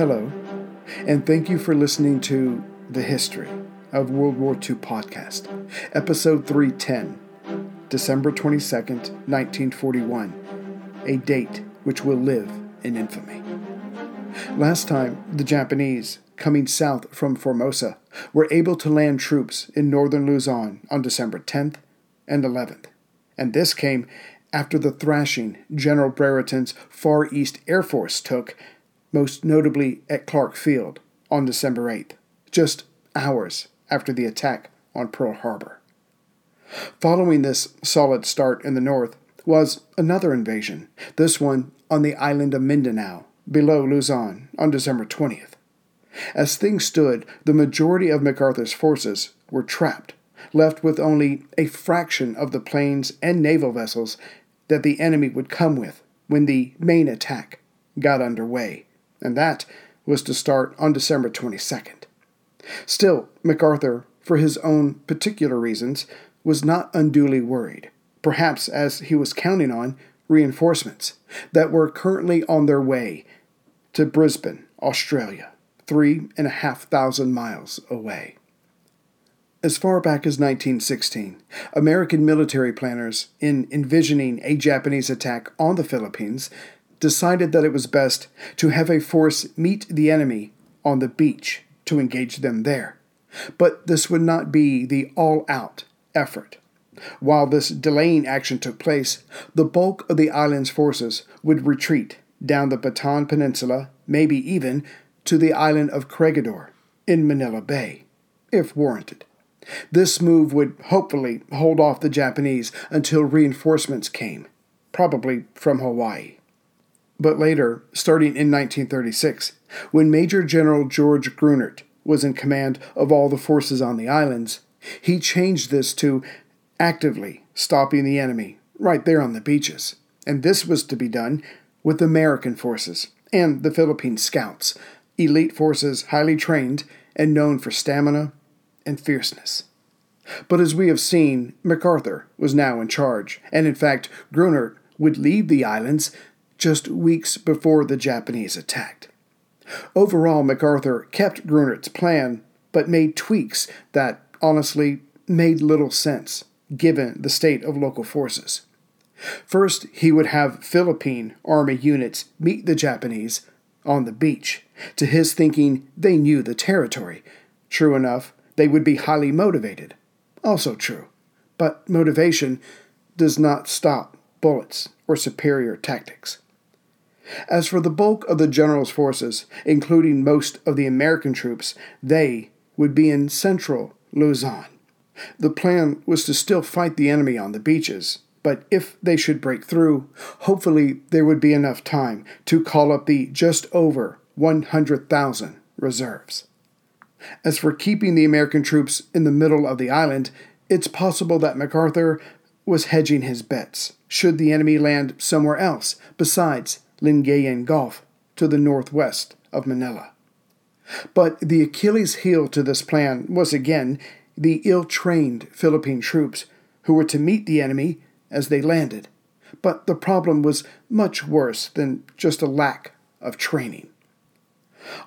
Hello, and thank you for listening to The History of World War II podcast, episode 310, December 22nd, 1941, a date which will live in infamy. Last time, the Japanese, coming south from Formosa, were able to land troops in northern Luzon on December 10th and 11th, and this came after the thrashing General Brereton's Far East Air Force took, most notably at Clark Field on December 8th, just hours after the attack on Pearl Harbor. Following this solid start in the north was another invasion, this one on the island of Mindanao, below Luzon, on December 20th. As things stood, the majority of MacArthur's forces were trapped, left with only a fraction of the planes and naval vessels that the enemy would come with when the main attack got underway, and that was to start on December 22nd. Still, MacArthur, for his own particular reasons, was not unduly worried, perhaps as he was counting on reinforcements that were currently on their way to Brisbane, Australia, three and a half thousand miles away. As far back as 1916, American military planners, in envisioning a Japanese attack on the Philippines, decided that it was best to have a force meet the enemy on the beach to engage them there. But this would not be the all out effort. While this delaying action took place, the bulk of the island's forces would retreat down the Bataan Peninsula, maybe even to the island of Corregidor in Manila Bay, if warranted. This move would hopefully hold off the Japanese until reinforcements came, probably from Hawaii. But later, starting in 1936, when Major General George Grunert was in command of all the forces on the islands, he changed this to actively stopping the enemy right there on the beaches. And this was to be done with American forces and the Philippine scouts, elite forces highly trained and known for stamina and fierceness. But as we have seen, MacArthur was now in charge, and in fact, Grunert would leave the islands just weeks before the Japanese attacked. Overall, MacArthur kept Grunert's plan, but made tweaks that honestly made little sense given the state of local forces. First, he would have Philippine Army units meet the Japanese on the beach. To his thinking, they knew the territory. True enough, they would be highly motivated. Also true. But motivation does not stop bullets or superior tactics. As for the bulk of the general's forces, including most of the American troops, they would be in central Luzon. The plan was to still fight the enemy on the beaches, but if they should break through, hopefully there would be enough time to call up the just over 100,000 reserves. As for keeping the American troops in the middle of the island, it's possible that MacArthur was hedging his bets should the enemy land somewhere else besides Lingayen Gulf to the northwest of Manila. But the Achilles heel to this plan was again the ill trained Philippine troops who were to meet the enemy as they landed. But the problem was much worse than just a lack of training.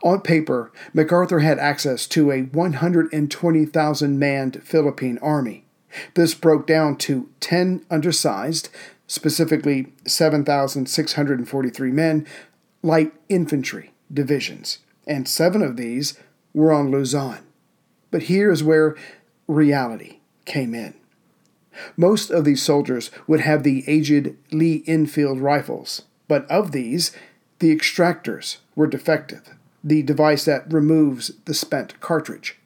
On paper, MacArthur had access to a 120,000 manned Philippine army. This broke down to 10 undersized, specifically 7,643 men, light infantry divisions, and seven of these were on Luzon. But here is where reality came in. Most of these soldiers would have the aged Lee Enfield rifles, but of these, the extractors were defective the device that removes the spent cartridge.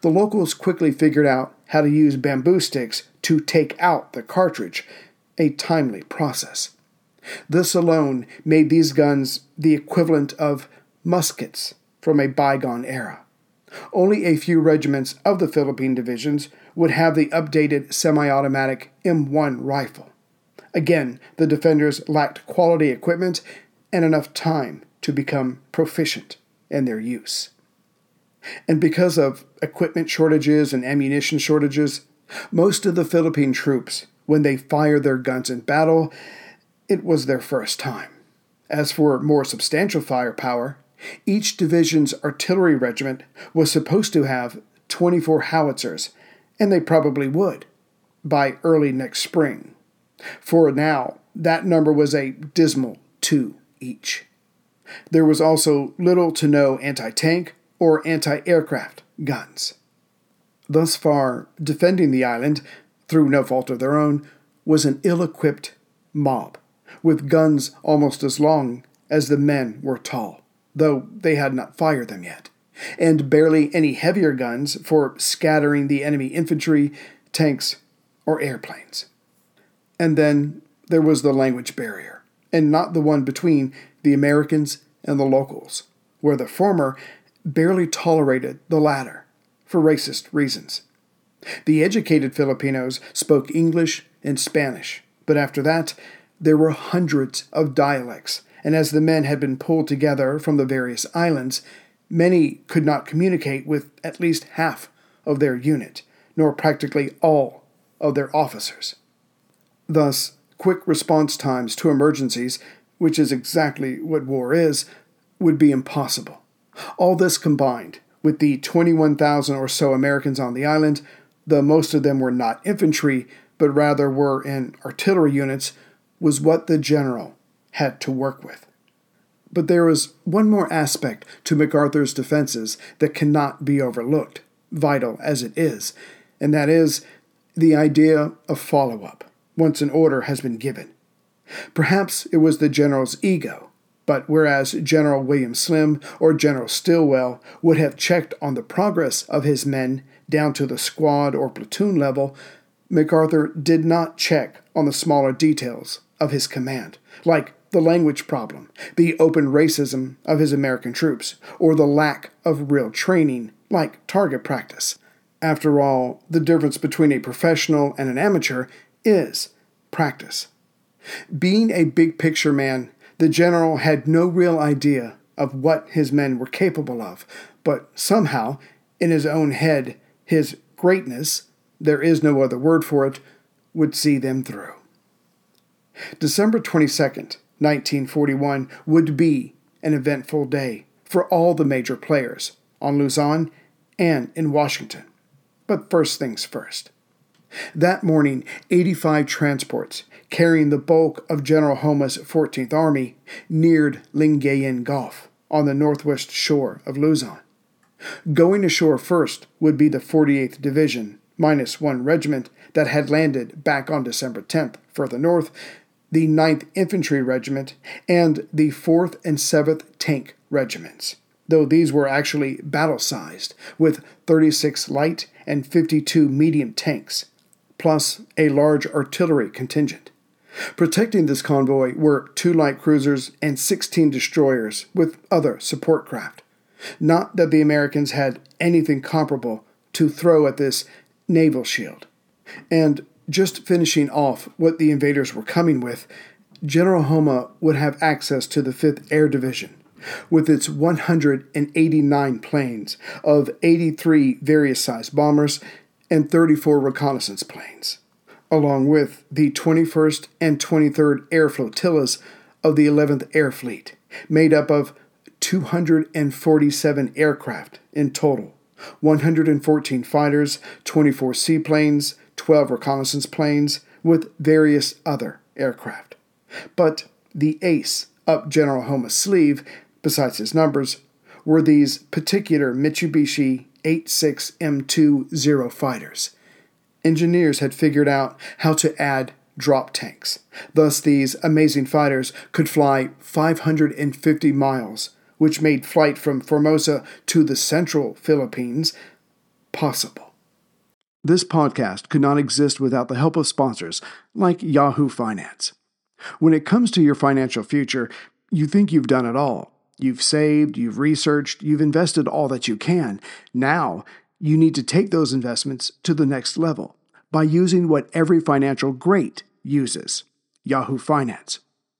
The locals quickly figured out how to use bamboo sticks to take out the cartridge, a timely process. This alone made these guns the equivalent of muskets from a bygone era. Only a few regiments of the Philippine divisions would have the updated semi automatic M1 rifle. Again, the defenders lacked quality equipment and enough time to become proficient in their use. And because of equipment shortages and ammunition shortages, most of the Philippine troops, when they fired their guns in battle, it was their first time. As for more substantial firepower, Each division's artillery regiment was supposed to have 24 howitzers, and they probably would by early next spring. For now, that number was a dismal two each. There was also little to no anti tank or anti aircraft guns. Thus far, defending the island, through no fault of their own, was an ill equipped mob, with guns almost as long as the men were tall, though they had not fired them yet, and barely any heavier guns for scattering the enemy infantry, tanks, or airplanes. And then there was the language barrier, and not the one between the Americans and the locals, where the former barely tolerated the latter for racist reasons. The educated Filipinos spoke English and Spanish, but after that, there were hundreds of dialects, and as the men had been pulled together from the various islands, many could not communicate with at least half of their unit, nor practically all of their officers. Thus, quick response times to emergencies, which is exactly what war is, would be impossible. All this combined, with the 21,000 or so Americans on the island, though most of them were not infantry, but rather were in artillery units, was what the general had to work with. But there was one more aspect to MacArthur's defenses that cannot be overlooked, vital as it is, and that is the idea of follow up once an order has been given. Perhaps it was the general's ego, but whereas General William Slim or General Stilwell would have checked on the progress of his men down to the squad or platoon level, MacArthur did not check on the smaller details of his command, like the language problem, the open racism of his American troops, or the lack of real training, like target practice. After all, the difference between a professional and an amateur is practice. Being a big picture man, the general had no real idea of what his men were capable of, but somehow, in his own head, his greatness, there is no other word for it, would see them through. December 22nd, 1941, would be an eventful day for all the major players on Luzon and in Washington. But first things first. That morning, 85 transports carrying the bulk of General Homma's 14th Army neared Lingayen Gulf on the northwest shore of Luzon. Going ashore first would be the 48th Division, minus one regiment that had landed back on December 10th further north, the 9th Infantry Regiment, and the 4th and 7th Tank Regiments though these were actually battle sized, with 36 light and 52 medium tanks, plus a large artillery contingent. Protecting this convoy were two light cruisers and 16 destroyers with other support craft. Not that the Americans had anything comparable to throw at this naval shield. And just finishing off what the invaders were coming with, General Homma would have access to the 5th Air Division, with its 189 planes of 83 various sized bombers and 34 reconnaissance planes, along with the 21st and 23rd Air Flotillas of the 11th Air Fleet, made up of 247 aircraft in total 114 fighters, 24 seaplanes, 12 reconnaissance planes, with various other aircraft. But the ace up General Homma's sleeve besides his numbers, were these particular Mitsubishi A6M2 fighters. Engineers had figured out how to add drop tanks. Thus, these amazing fighters could fly 550 miles, which made flight from Formosa to the central Philippines possible. This podcast could not exist without the help of sponsors like Yahoo Finance. When it comes to your financial future, you think you've done it all. You've saved, you've researched, you've invested all that you can. Now, you need to take those investments to the next level by using what every financial great uses Yahoo Finance.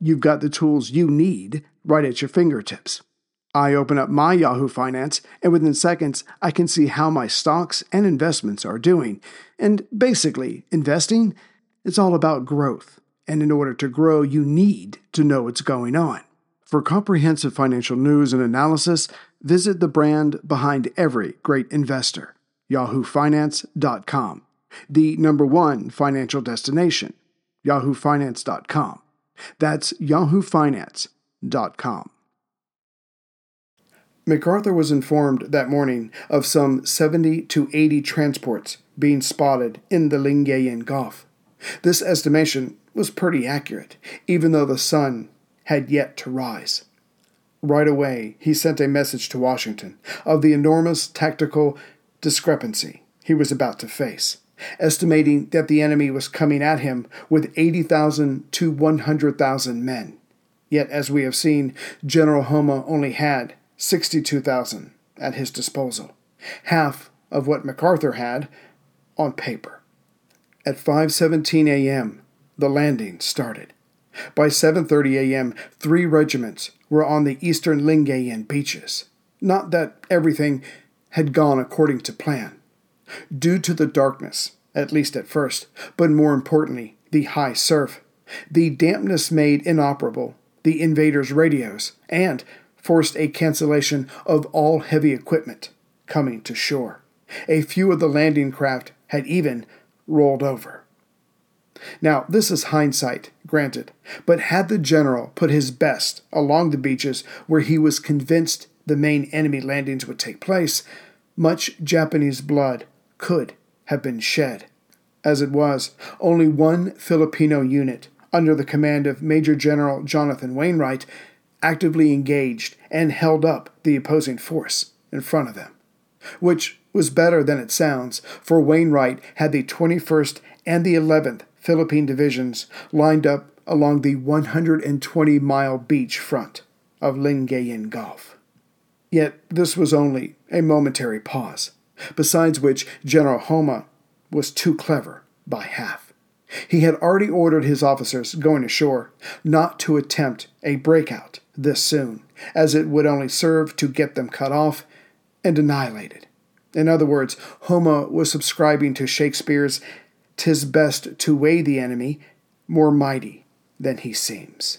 You've got the tools you need right at your fingertips. I open up my Yahoo Finance, and within seconds, I can see how my stocks and investments are doing. And basically, investing is all about growth. And in order to grow, you need to know what's going on. For comprehensive financial news and analysis, visit the brand behind every great investor, yahoofinance.com, the number one financial destination, yahoofinance.com. That's yahoofinance.com. MacArthur was informed that morning of some 70 to 80 transports being spotted in the Lingayen Gulf. This estimation was pretty accurate, even though the sun had yet to rise. Right away, he sent a message to Washington of the enormous tactical discrepancy he was about to face, estimating that the enemy was coming at him with 80,000 to 100,000 men. Yet, as we have seen, General Homma only had 62,000 at his disposal, half of what MacArthur had on paper. At 5:17 a.m., the landing started. By 7:30 a.m., three regiments were on the eastern Lingayen beaches. Not that everything had gone according to plan. Due to the darkness, at least at first, but more importantly, the high surf, the dampness made inoperable the invaders' radios and forced a cancellation of all heavy equipment coming to shore. A few of the landing craft had even rolled over. Now, this is hindsight, granted, but had the general put his best along the beaches where he was convinced the main enemy landings would take place, much Japanese blood could have been shed. As it was, only one Filipino unit, under the command of Major General Jonathan Wainwright, actively engaged and held up the opposing force in front of them, which was better than it sounds, for Wainwright had the 21st and the 11th Philippine divisions lined up along the 120 mile beach front of Lingayen Gulf. Yet this was only a momentary pause, besides which General Homma was too clever by half. He had already ordered his officers going ashore not to attempt a breakout this soon, as it would only serve to get them cut off and annihilated. In other words, Homma was subscribing to Shakespeare's "'Tis best to weigh the enemy more mighty than he seems."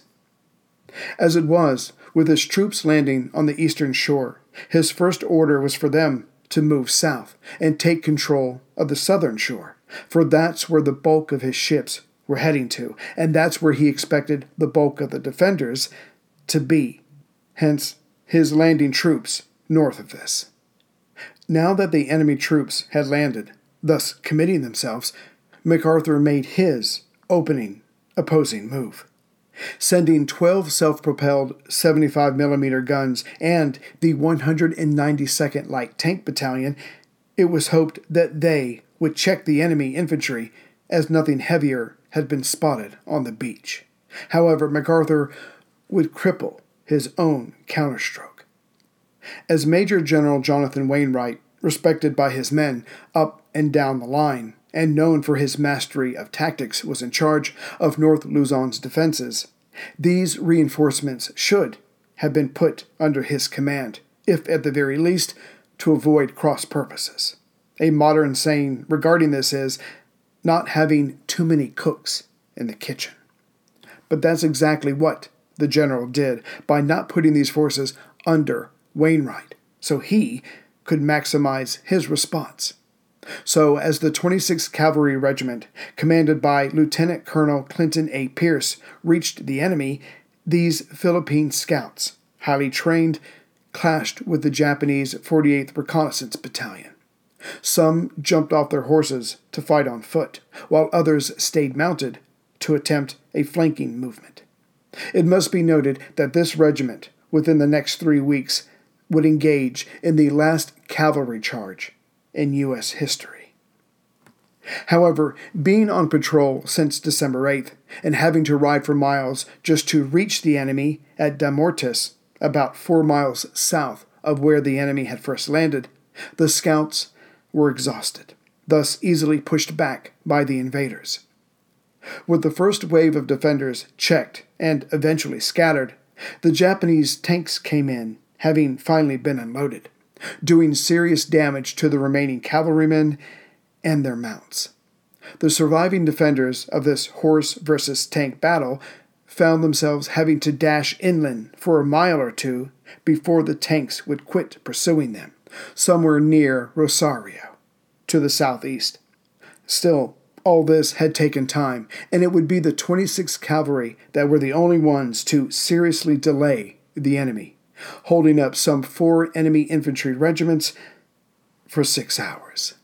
As it was, with his troops landing on the eastern shore, his first order was for them to move south and take control of the southern shore for that's where the bulk of his ships were heading to, and that's where he expected the bulk of the defenders to be. Hence, his landing troops north of this. Now that the enemy troops had landed, thus committing themselves, MacArthur made his opening opposing move. Sending 12 self propelled 75 mm guns and the 192nd Light Tank Battalion, it was hoped that they would check the enemy infantry, as nothing heavier had been spotted on the beach. However, MacArthur would cripple his own counterstroke. As Major General Jonathan Wainwright, respected by his men up and down the line, and known for his mastery of tactics, was in charge of North Luzon's defenses, these reinforcements should have been put under his command, if at the very least to avoid cross purposes. A modern saying regarding this is not having too many cooks in the kitchen. But that's exactly what the general did by not putting these forces under Wainwright, so he could maximize his response. So, as the 26th Cavalry Regiment, commanded by Lieutenant Colonel Clinton A. Pierce, reached the enemy, these Philippine scouts, highly trained, clashed with the Japanese 48th Reconnaissance Battalion. Some jumped off their horses to fight on foot, while others stayed mounted to attempt a flanking movement. It must be noted that this regiment, within the next three weeks, would engage in the last cavalry charge in U.S. history. However, being on patrol since December 8th and having to ride for miles just to reach the enemy at Damortis, about four miles south of where the enemy had first landed, the scouts were exhausted, thus easily pushed back by the invaders. With the first wave of defenders checked and eventually scattered, the Japanese tanks came in, having finally been unloaded, doing serious damage to the remaining cavalrymen and their mounts. The surviving defenders of this horse versus tank battle found themselves having to dash inland for a mile or two before the tanks would quit pursuing them, somewhere near Rosario, to the southeast. Still, all this had taken time, and it would be the 26th Cavalry that were the only ones to seriously delay the enemy, holding up some four enemy infantry regiments for six hours.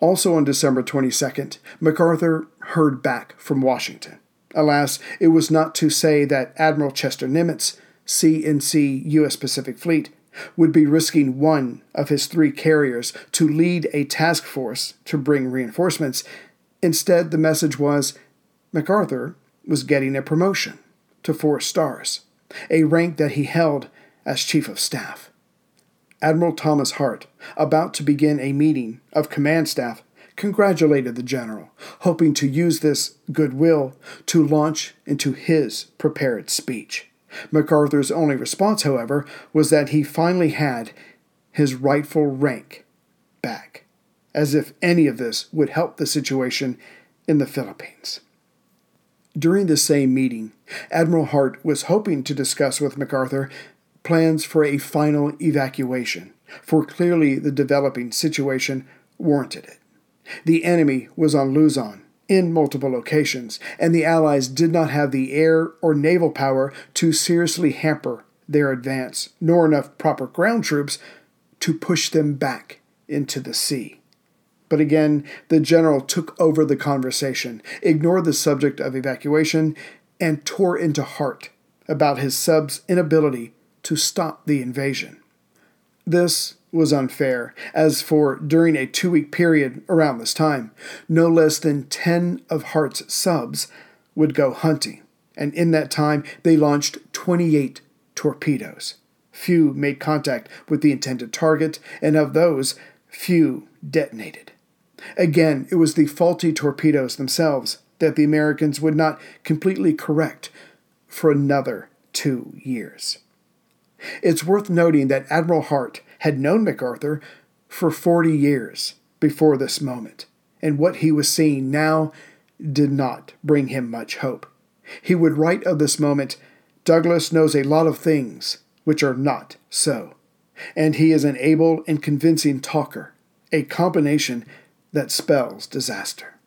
Also on December 22nd, MacArthur heard back from Washington. Alas, it was not to say that Admiral Chester Nimitz, CNC U.S. Pacific Fleet, would be risking one of his three carriers to lead a task force to bring reinforcements. Instead, the message was MacArthur was getting a promotion to four stars, a rank that he held as Chief of Staff. Admiral Thomas Hart, about to begin a meeting of command staff, congratulated the general, hoping to use this goodwill to launch into his prepared speech. MacArthur's only response, however, was that he finally had his rightful rank back, as if any of this would help the situation in the Philippines. During the same meeting, Admiral Hart was hoping to discuss with MacArthur plans for a final evacuation, for clearly the developing situation warranted it. The enemy was on Luzon, in multiple locations, and the Allies did not have the air or naval power to seriously hamper their advance, nor enough proper ground troops to push them back into the sea. But again, the general took over the conversation, ignored the subject of evacuation, and tore into Hart about his sub's inability to stop the invasion. This was unfair, as for during a two week period around this time, no less than 10 of Hart's subs would go hunting, and in that time they launched 28 torpedoes. Few made contact with the intended target, and of those, few detonated. Again, it was the faulty torpedoes themselves that the Americans would not completely correct for another two years. It's worth noting that Admiral Hart had known MacArthur for 40 years before this moment, and what he was seeing now did not bring him much hope. He would write of this moment Douglas knows a lot of things which are not so, and he is an able and convincing talker, a combination that spells disaster.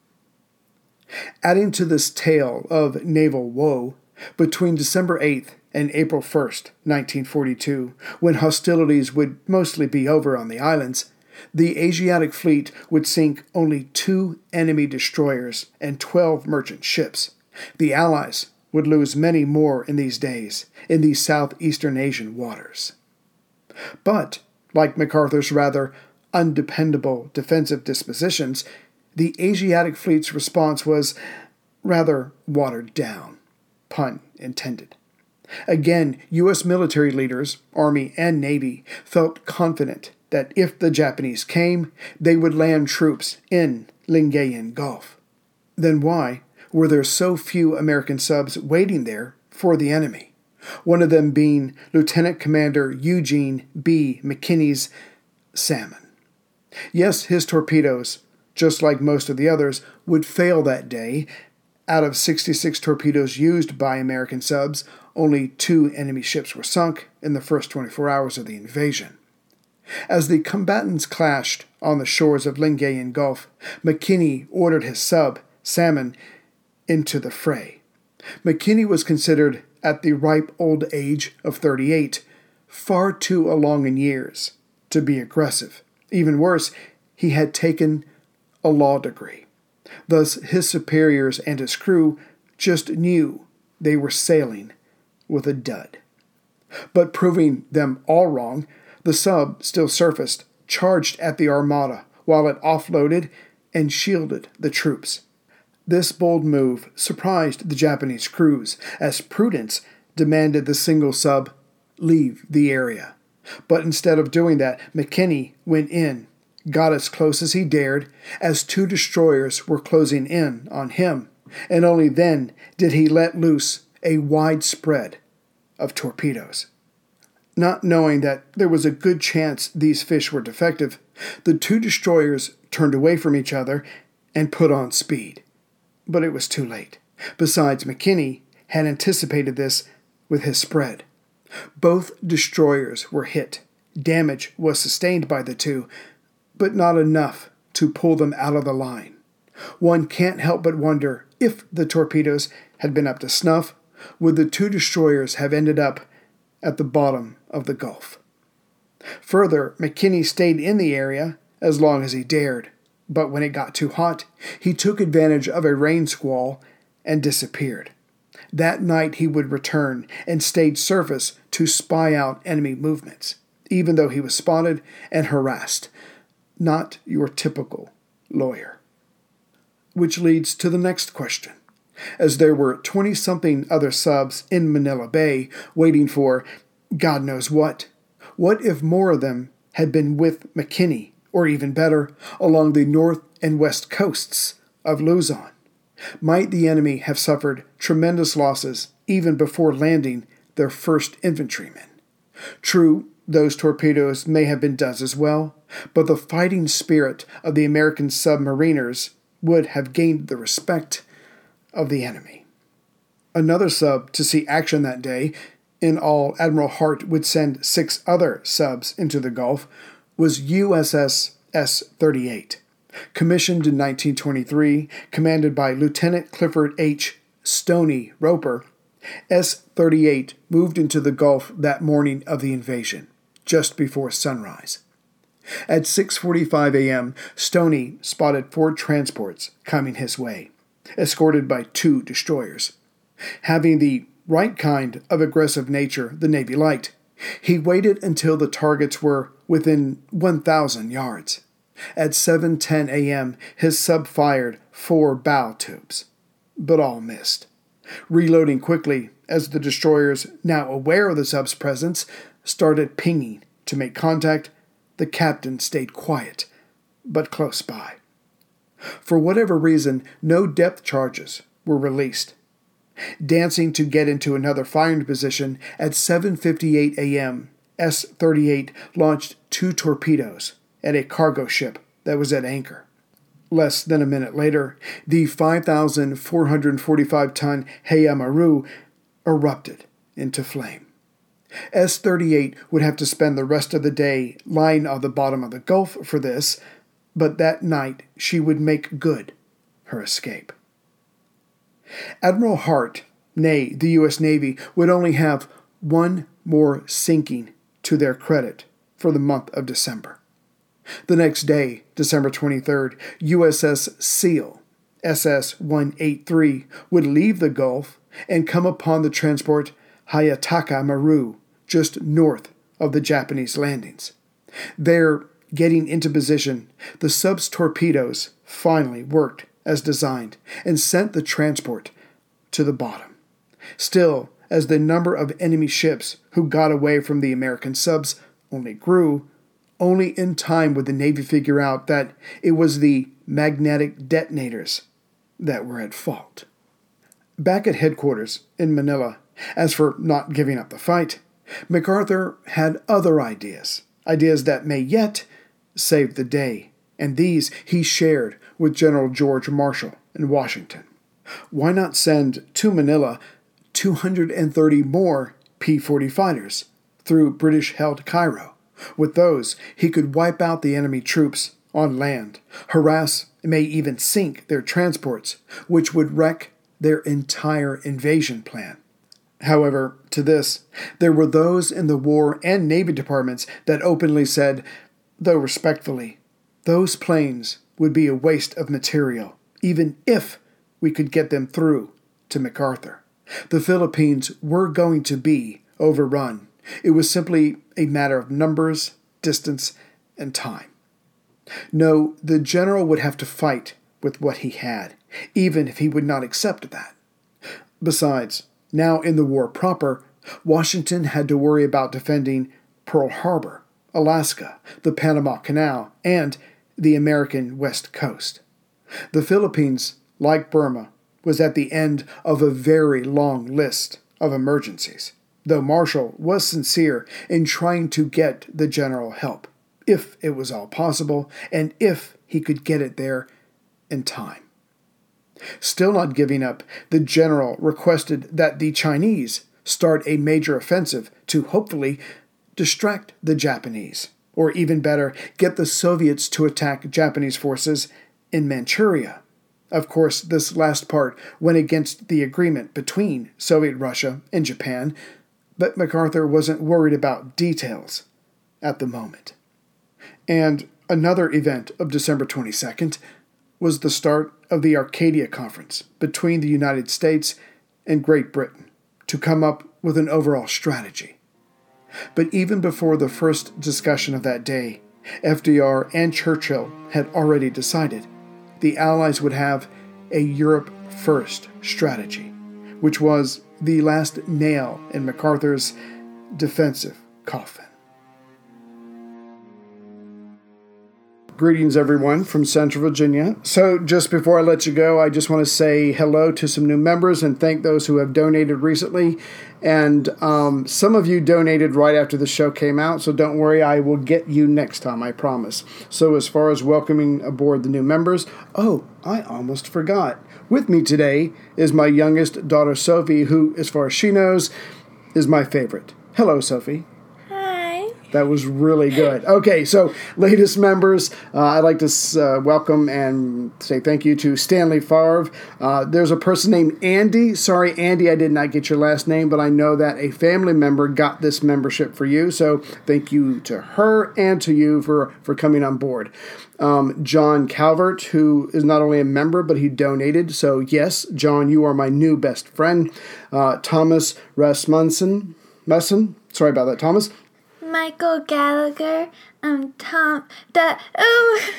Adding to this tale of naval woe, between December 8th and April 1st, 1942, when hostilities would mostly be over on the islands, the Asiatic fleet would sink only two enemy destroyers and 12 merchant ships. The Allies would lose many more in these days in these southeastern Asian waters. But, like MacArthur's rather undependable defensive dispositions, the Asiatic fleet's response was rather watered down. Pun intended. Again, U.S. military leaders, Army and Navy, felt confident that if the Japanese came, they would land troops in Lingayen Gulf. Then why were there so few American subs waiting there for the enemy? One of them being Lieutenant Commander Eugene B. McKinney's Salmon. Yes, his torpedoes, just like most of the others, would fail that day. Out of 66 torpedoes used by American subs, only two enemy ships were sunk in the first 24 hours of the invasion. As the combatants clashed on the shores of Lingayen Gulf, McKinney ordered his sub, Salmon, into the fray. McKinney was considered, at the ripe old age of 38, far too along in years to be aggressive. Even worse, he had taken a law degree. Thus, his superiors and his crew just knew they were sailing with a dud. But proving them all wrong, the sub still surfaced, charged at the armada while it offloaded and shielded the troops. This bold move surprised the Japanese crews, as prudence demanded the single sub leave the area. But instead of doing that, McKinney went in, got as close as he dared, as two destroyers were closing in on him, and only then did he let loose a wide spread of torpedoes. Not knowing that there was a good chance these fish were defective, the two destroyers turned away from each other and put on speed. But it was too late. Besides, McKinney had anticipated this with his spread. Both destroyers were hit. Damage was sustained by the two, but not enough to pull them out of the line. One can't help but wonder if the torpedoes had been up to snuff, would the two destroyers have ended up at the bottom of the Gulf? Further, McKinney stayed in the area as long as he dared, but when it got too hot, he took advantage of a rain squall and disappeared. That night he would return and stage surface to spy out enemy movements, even though he was spotted and harassed. Not your typical lawyer. Which leads to the next question. As there were 20 something other subs in Manila Bay waiting for God knows what, what if more of them had been with McKinney, or even better, along the north and west coasts of Luzon? Might the enemy have suffered tremendous losses even before landing their first infantrymen. True, those torpedoes may have been done as well, but the fighting spirit of the American submariners would have gained the respect of the enemy. Another sub to see action that day, in all Admiral Hart would send six other subs into the Gulf, was USS S 38 commissioned in 1923, commanded by Lieutenant Clifford H. Stony Roper, S 38 moved into the Gulf that morning of the invasion, just before sunrise. At 6:45 a.m., Stony spotted four transports coming his way, escorted by two destroyers. Having the right kind of aggressive nature the Navy liked, he waited until the targets were within 1,000 yards. At 7:10 a.m., his sub fired four bow tubes, but all missed. Reloading quickly as the destroyers, now aware of the sub's presence, started pinging to make contact, the captain stayed quiet, but close by. For whatever reason, no depth charges were released. Dancing to get into another firing position at 7:58 a.m., S-38 launched two torpedoes at a cargo ship that was at anchor. Less than a minute later, the 5,445 ton Hayo Maru erupted into flame. S 38 would have to spend the rest of the day lying on the bottom of the Gulf for this, but that night she would make good her escape. Admiral Hart, nay, the U.S. Navy, would only have one more sinking to their credit for the month of December. The next day, December 23rd, USS Seal, SS 183, would leave the Gulf and come upon the transport Hayataka Maru, just north of the Japanese landings. There, getting into position, the sub's torpedoes finally worked as designed and sent the transport to the bottom. Still, as the number of enemy ships who got away from the American subs only grew, only in time would the Navy figure out that it was the magnetic detonators that were at fault. Back at headquarters in Manila, as for not giving up the fight, MacArthur had other ideas, ideas that may yet save the day, and these he shared with General George Marshall in Washington. Why not send to Manila 230 more P 40 fighters through British held Cairo? With those, he could wipe out the enemy troops on land, harass, may even sink their transports, which would wreck their entire invasion plan. However, to this, there were those in the War and Navy departments that openly said, though respectfully, those planes would be a waste of material, even if we could get them through to MacArthur. The Philippines were going to be overrun it was simply a matter of numbers, distance, and time. No, the general would have to fight with what he had, even if he would not accept that. Besides, now in the war proper, Washington had to worry about defending Pearl Harbor, Alaska, the Panama Canal, and the American West Coast. The Philippines, like Burma, was at the end of a very long list of emergencies, though Marshall was sincere in trying to get the general help, if it was all possible, and if he could get it there in time. Still not giving up, the general requested that the Chinese start a major offensive to hopefully distract the Japanese, or even better, get the Soviets to attack Japanese forces in Manchuria. Of course, this last part went against the agreement between Soviet Russia and Japan, but MacArthur wasn't worried about details at the moment. And another event of December 22nd was the start of the Arcadia Conference between the United States and Great Britain to come up with an overall strategy. But even before the first discussion of that day, FDR and Churchill had already decided the Allies would have a Europe first strategy, which was the last nail in MacArthur's defensive coffin. Greetings, everyone, from Central Virginia. So, just before I let you go, I just want to say hello to some new members and thank those who have donated recently. And um, some of you donated right after the show came out, so don't worry, I will get you next time, I promise. So, as far as welcoming aboard the new members, oh, I almost forgot. With me today is my youngest daughter, Sophie, who, as far as she knows, is my favorite. Hello, Sophie. That was really good. Okay, so latest members, uh, I'd like to uh, welcome and say thank you to Stanley Favre. Uh, there's a person named Andy. Sorry, Andy, I did not get your last name, but I know that a family member got this membership for you. So thank you to her and to you for, for coming on board. Um, John Calvert, who is not only a member, but he donated. So, yes, John, you are my new best friend. Uh, Thomas Rasmussen. Messon, sorry about that, Thomas. Michael Gallagher, um, Tom, the, oh,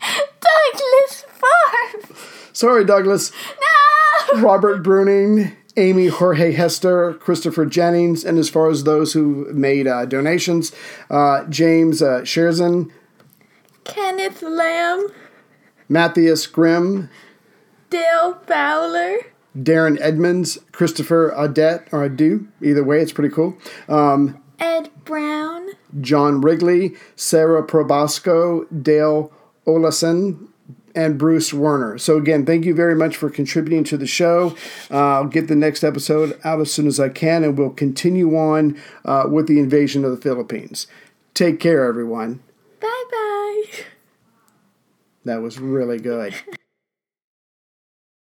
Douglas Farm. Sorry, Douglas. No! Robert Bruning, Amy Jorge Hester, Christopher Jennings, and as far as those who made uh, donations, uh, James uh, Sherzan, Kenneth Lamb, Matthias Grimm, Dale Fowler, Darren Edmonds, Christopher Adet, or Adu, either way, it's pretty cool. Um, Ed Brown, John Wrigley, Sarah Probasco, Dale Olason, and Bruce Werner. So, again, thank you very much for contributing to the show. Uh, I'll get the next episode out as soon as I can, and we'll continue on uh, with the invasion of the Philippines. Take care, everyone. Bye bye. That was really good.